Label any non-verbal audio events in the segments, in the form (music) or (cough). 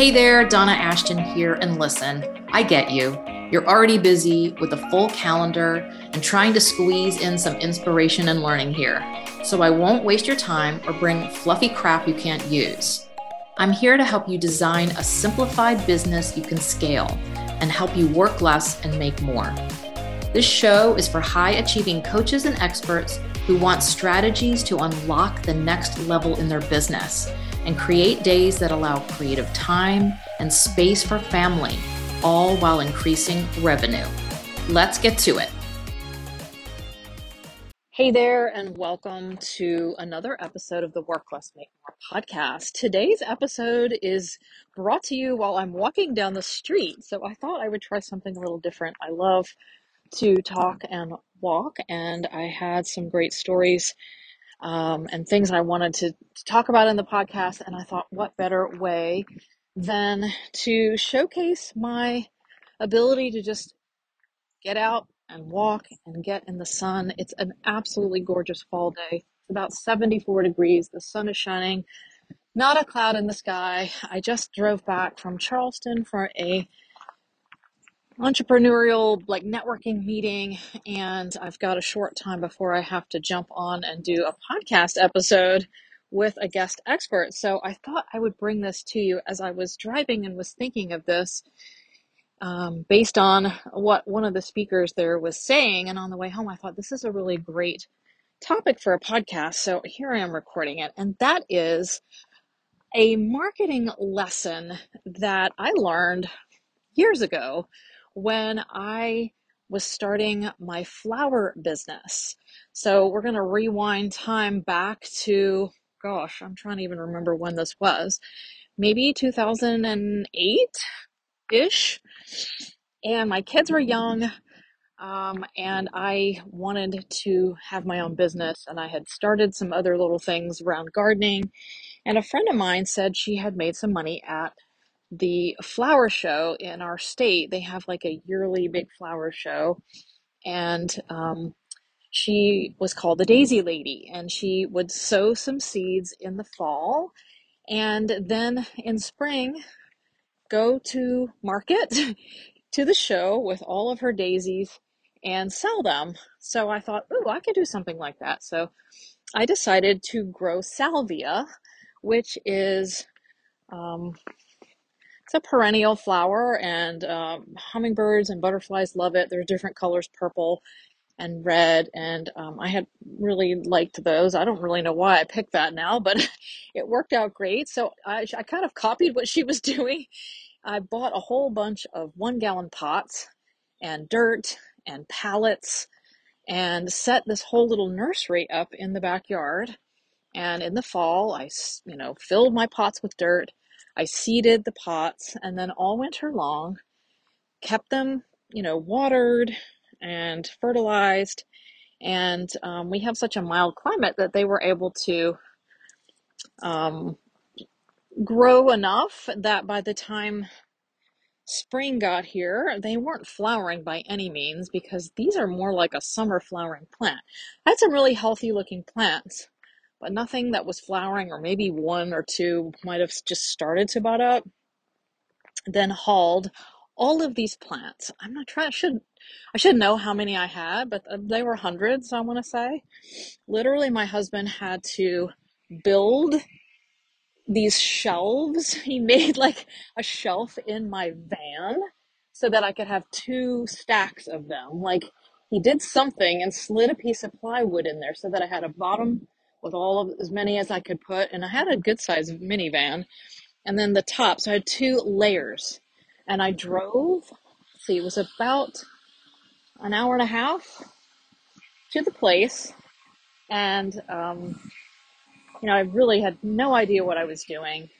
Hey there, Donna Ashton here, and listen, I get you. You're already busy with a full calendar and trying to squeeze in some inspiration and learning here. So I won't waste your time or bring fluffy crap you can't use. I'm here to help you design a simplified business you can scale and help you work less and make more. This show is for high achieving coaches and experts who want strategies to unlock the next level in their business and create days that allow creative time and space for family, all while increasing revenue. Let's get to it. Hey there, and welcome to another episode of the Work Less Make More podcast. Today's episode is brought to you while I'm walking down the street. So I thought I would try something a little different. I love to talk and walk, and I had some great stories um, and things I wanted to, to talk about in the podcast. And I thought, what better way than to showcase my ability to just get out and walk and get in the sun. It's an absolutely gorgeous fall day. It's about 74 degrees. The sun is shining. Not a cloud in the sky. I just drove back from Charleston for a entrepreneurial like networking meeting and I've got a short time before I have to jump on and do a podcast episode with a guest expert. So I thought I would bring this to you as I was driving and was thinking of this um, based on what one of the speakers there was saying. And on the way home, I thought this is a really great topic for a podcast. So here I am recording it. And that is a marketing lesson that I learned years ago when I was starting my flower business. So we're going to rewind time back to, gosh, I'm trying to even remember when this was. Maybe 2008 ish. And my kids were young. Um, and I wanted to have my own business, and I had started some other little things around gardening. And a friend of mine said she had made some money at the flower show in our state. They have like a yearly big flower show, and um, she was called the Daisy Lady, and she would sow some seeds in the fall, and then in spring go to market (laughs) to the show with all of her daisies and sell them. So I thought, oh, I could do something like that. So I decided to grow salvia, which is um, it's a perennial flower, and um, hummingbirds and butterflies love it. There's different colors, purple and red, and um, I had really liked those. I don't really know why I picked that now, but (laughs) it worked out great. So I, I kind of copied what she was (laughs) doing. I bought a whole bunch of one gallon pots and dirt and pallets and set this whole little nursery up in the backyard. And in the fall, I, you know, filled my pots with dirt I seeded the pots and then all winter long kept them, you know, watered and fertilized. And um, we have such a mild climate that they were able to um, grow enough that by the time spring got here, they weren't flowering by any means because these are more like a summer flowering plant. I had some really healthy looking plants, but nothing that was flowering, or maybe one or two might have just started to bud up. Then hauled all of these plants. I'm not trying. I should I should know how many I had, but uh, they were hundreds. I want to say. Literally, my husband had to build these shelves. (laughs) He made like a shelf in my van so that I could have two stacks of them. Like he did something and slid a piece of plywood in there so that I had a bottom with all of as many as I could put, and I had a good sized minivan, and then the top. So I had two layers, and I drove. See, it was about an hour and a half to the place, and um, you know, I really had no idea what I was doing.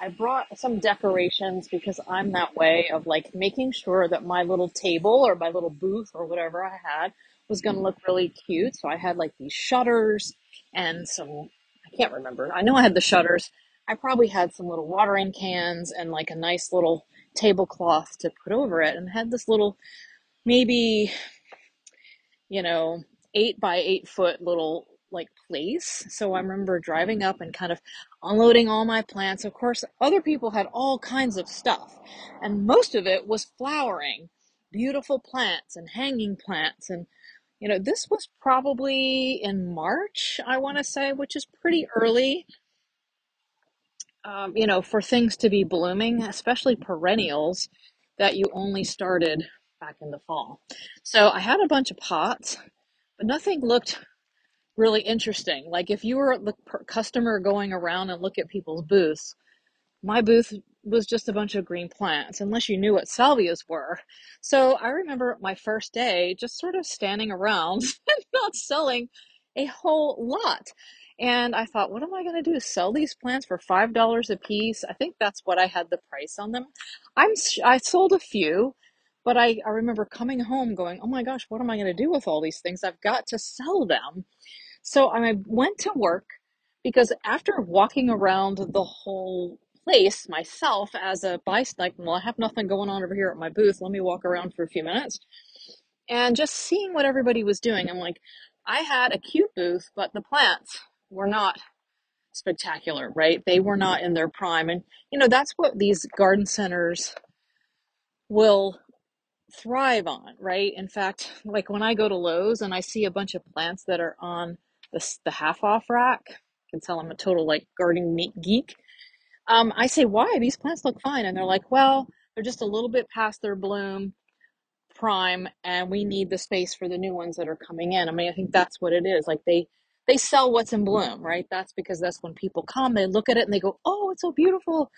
I brought some decorations because I'm that way of like making sure that my little table or my little booth or whatever I had was going to look really cute. So I had like these shutters and some, I can't remember. I know I had the shutters. I probably had some little watering cans and like a nice little tablecloth to put over it and had this little, maybe, you know, eight by eight foot little like place. So I remember driving up and kind of unloading all my plants. Of course, other people had all kinds of stuff, and most of it was flowering, beautiful plants and hanging plants. And, you know, this was probably in March, I want to say, which is pretty early, um, you know, for things to be blooming, especially perennials that you only started back in the fall. So I had a bunch of pots, but nothing looked really interesting. Like if you were the customer going around and look at people's booths, my booth was just a bunch of green plants, unless you knew what salvias were. So I remember my first day just sort of standing around (laughs) and not selling a whole lot. And I thought, what am I going to do? Sell these plants for five dollars a piece? I think that's what I had the price on them. I'm I sold a few, but I, I remember coming home going, oh my gosh, what am I going to do with all these things? I've got to sell them. So I went to work because after walking around the whole place myself as a bystander, well, I have nothing going on over here at my booth. Let me walk around for a few minutes and just seeing what everybody was doing. I'm like, I had a cute booth, but the plants were not spectacular, right? They were not in their prime. And, you know, that's what these garden centers will thrive on, right? In fact, like when I go to Lowe's and I see a bunch of plants that are on the, the half off rack, I can tell I'm a total like gardening geek. Um, I say, why? These plants look fine. And they're like, well, they're just a little bit past their bloom prime and we need the space for the new ones that are coming in. I mean, I think that's what it is. Like they, they sell what's in bloom, right? That's because that's when people come, they look at it and they go, oh, it's so beautiful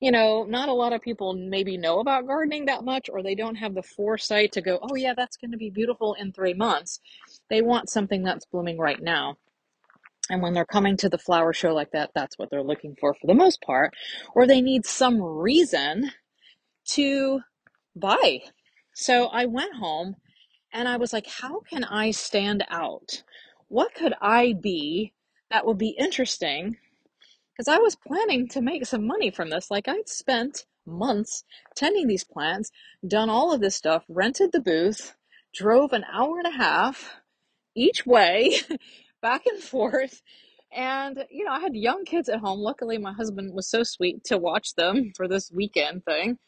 you know, not a lot of people maybe know about gardening that much, or they don't have the foresight to go, oh, yeah, that's going to be beautiful in three months. They want something that's blooming right now. And when they're coming to the flower show like that, that's what they're looking for for the most part. Or they need some reason to buy. So I went home and I was like, how can I stand out? What could I be that would be interesting because I was planning to make some money from this. Like I'd spent months tending these plants, done all of this stuff, rented the booth, drove an hour and a half each way, (laughs) back and (laughs) forth. And, you know, I had young kids at home. Luckily, my husband was so sweet to watch them (laughs) for this weekend thing.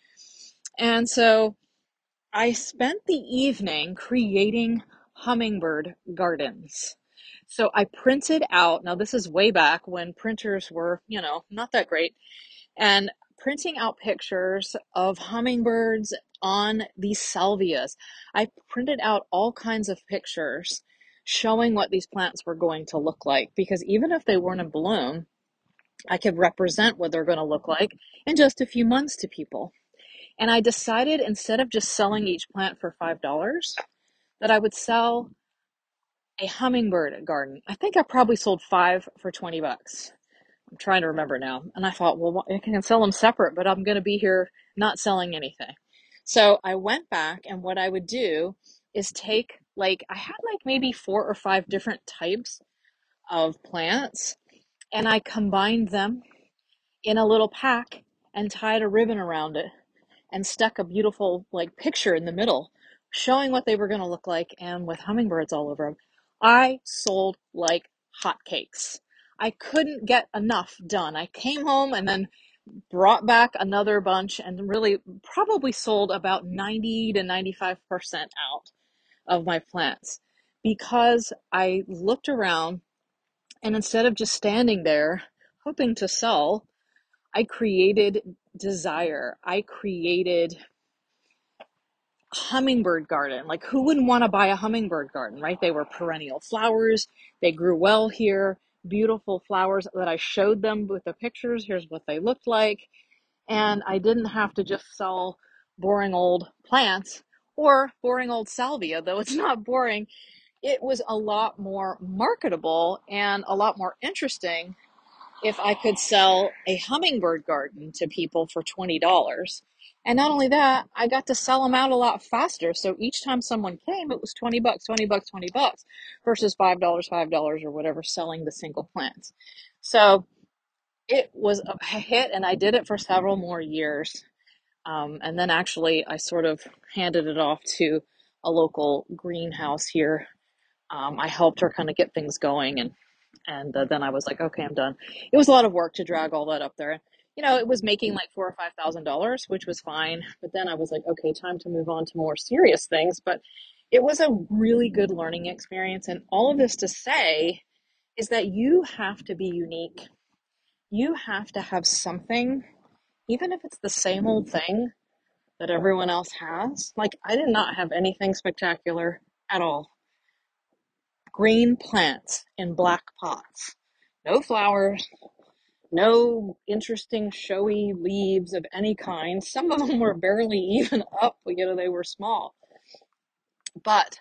And so I spent the evening creating hummingbird gardens. So I printed out, now this is way back when printers were, you know, not that great, and printing out pictures of hummingbirds on these salvias. I printed out all kinds of pictures showing what these plants were going to look like because even if they weren't in bloom, I could represent what they're going to look like in just a few months to people. And I decided instead of just selling each plant for $5, that I would sell a hummingbird garden. I think I probably sold five for 20 bucks. I'm trying to remember now. And I thought, well, I can sell them separate, but I'm going to be here not selling anything. So I went back, and what I would do is take, like, I had like maybe four or five different types of plants, and I combined them in a little pack and tied a ribbon around it and stuck a beautiful, like, picture in the middle showing what they were going to look like and with hummingbirds all over them. I sold like hotcakes. I couldn't get enough done. I came home and then brought back another bunch and really probably sold about 90 to 95% out of my plants because I looked around and instead of just standing there hoping to sell, I created desire. I created hummingbird garden. Like, who wouldn't want to buy a hummingbird garden, right? They were perennial flowers. They grew well here. Beautiful flowers that I showed them with the pictures. Here's what they looked like. And I didn't have to just sell boring old plants or boring old salvia, though it's (laughs) not boring. It was a lot more marketable and a lot more interesting if I could sell a hummingbird garden to people for $20 and not only that, I got to sell them out a lot faster. So each time someone came, it was 20 bucks, 20 bucks, 20 bucks versus $5, $5 or whatever selling the single plants. So it was a hit and I did it for several more years. Um, and then actually I sort of handed it off to a local greenhouse here. Um, I helped her kind of get things going and And uh, then I was like, okay, I'm done. It was a lot of work to drag all that up there. You know, it was making like four or five thousand dollars, which was fine. But then I was like, okay, time to move on to more serious things. But it was a really good learning experience. And all of this to say is that you have to be unique. You have to have something, even if it's the same old thing that everyone else has. Like, I did not have anything spectacular at all. Green plants in black pots, no flowers, no interesting showy leaves of any kind. Some of them (laughs) were barely even up, you know, they were small. But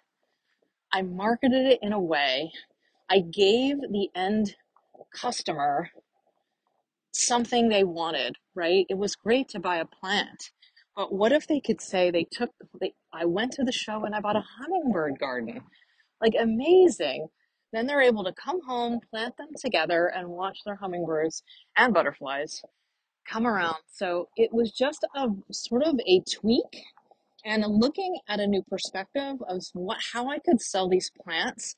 I marketed it in a way, I gave the end customer something they wanted, right? It was great to buy a plant. But what if they could say they took, they, I went to the show and I bought a hummingbird garden? Like amazing. Then they're able to come home, plant them together, and watch their hummingbirds and butterflies come around. So it was just a sort of a tweak and looking at a new perspective of what how I could sell these plants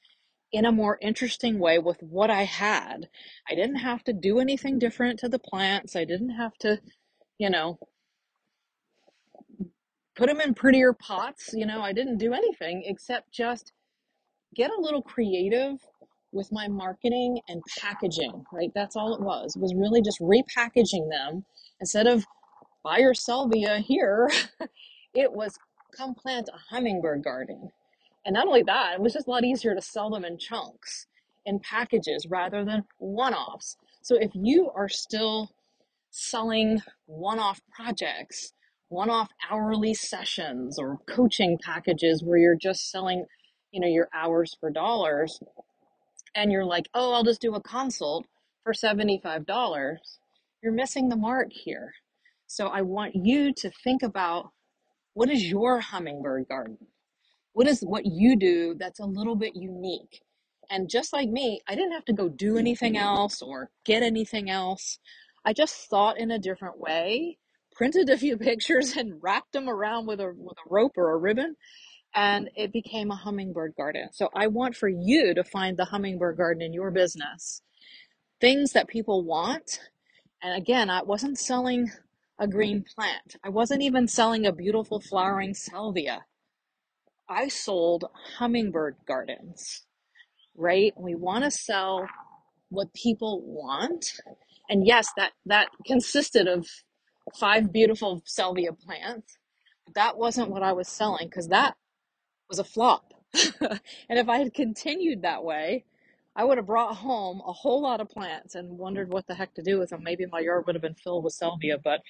in a more interesting way with what I had. I didn't have to do anything different to the plants. I didn't have to, you know, put them in prettier pots. You know, I didn't do anything except just get a little creative with my marketing and packaging, right? That's all it was. It was really just repackaging them instead of buy your salvia here. (laughs) it was come plant a hummingbird garden. And not only that, it was just a lot easier to sell them in chunks, in packages rather than one offs. So if you are still selling one off projects, one off hourly sessions, or coaching packages where you're just selling, you know, your hours for dollars, and you're like, oh, I'll just do a consult for $75, you're missing the mark here. So I want you to think about what is your hummingbird garden? What is what you do that's a little bit unique? And just like me, I didn't have to go do anything mm-hmm. else or get anything else. I just thought in a different way, printed a (laughs) few pictures and wrapped them around with a with a rope or a ribbon and it became a hummingbird garden. So I want for you to find the hummingbird garden in your business. Things that people want. And again, I wasn't selling a green plant. I wasn't even selling a beautiful flowering salvia. I sold hummingbird gardens, right? We want to sell what people want. And yes, that, that consisted of five beautiful salvia plants. That wasn't what I was selling because that was a flop. (laughs) and if I had continued that way, I would have brought home a whole lot of plants and wondered what the heck to do with them. Maybe my yard would have been filled with salvia, but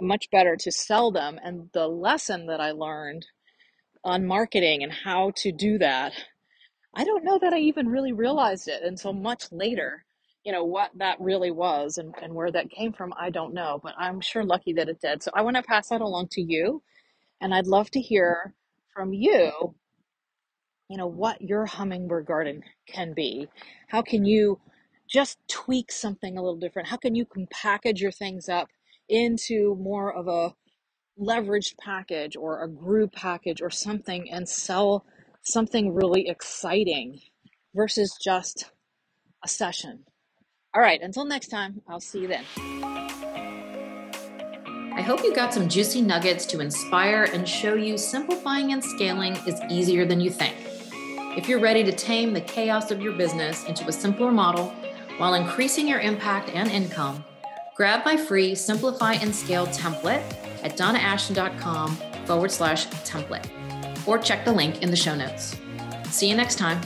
much better to sell them. And the lesson that I learned on marketing and how to do that, I don't know that I even really realized it until much later. You know, what that really was and, and where that came from, I don't know, but I'm sure lucky that it did. So I want to pass that along to you. And I'd love to hear from you you know what your hummingbird garden can be how can you just tweak something a little different how can you package your things up into more of a leveraged package or a group package or something and sell something really exciting versus just a session all right until next time i'll see you then I hope you got some juicy nuggets to inspire and show you simplifying and scaling is easier than you think. If you're ready to tame the chaos of your business into a simpler model while increasing your impact and income, grab my free Simplify and Scale template at donnaashton.com forward slash template or check the link in the show notes. See you next time.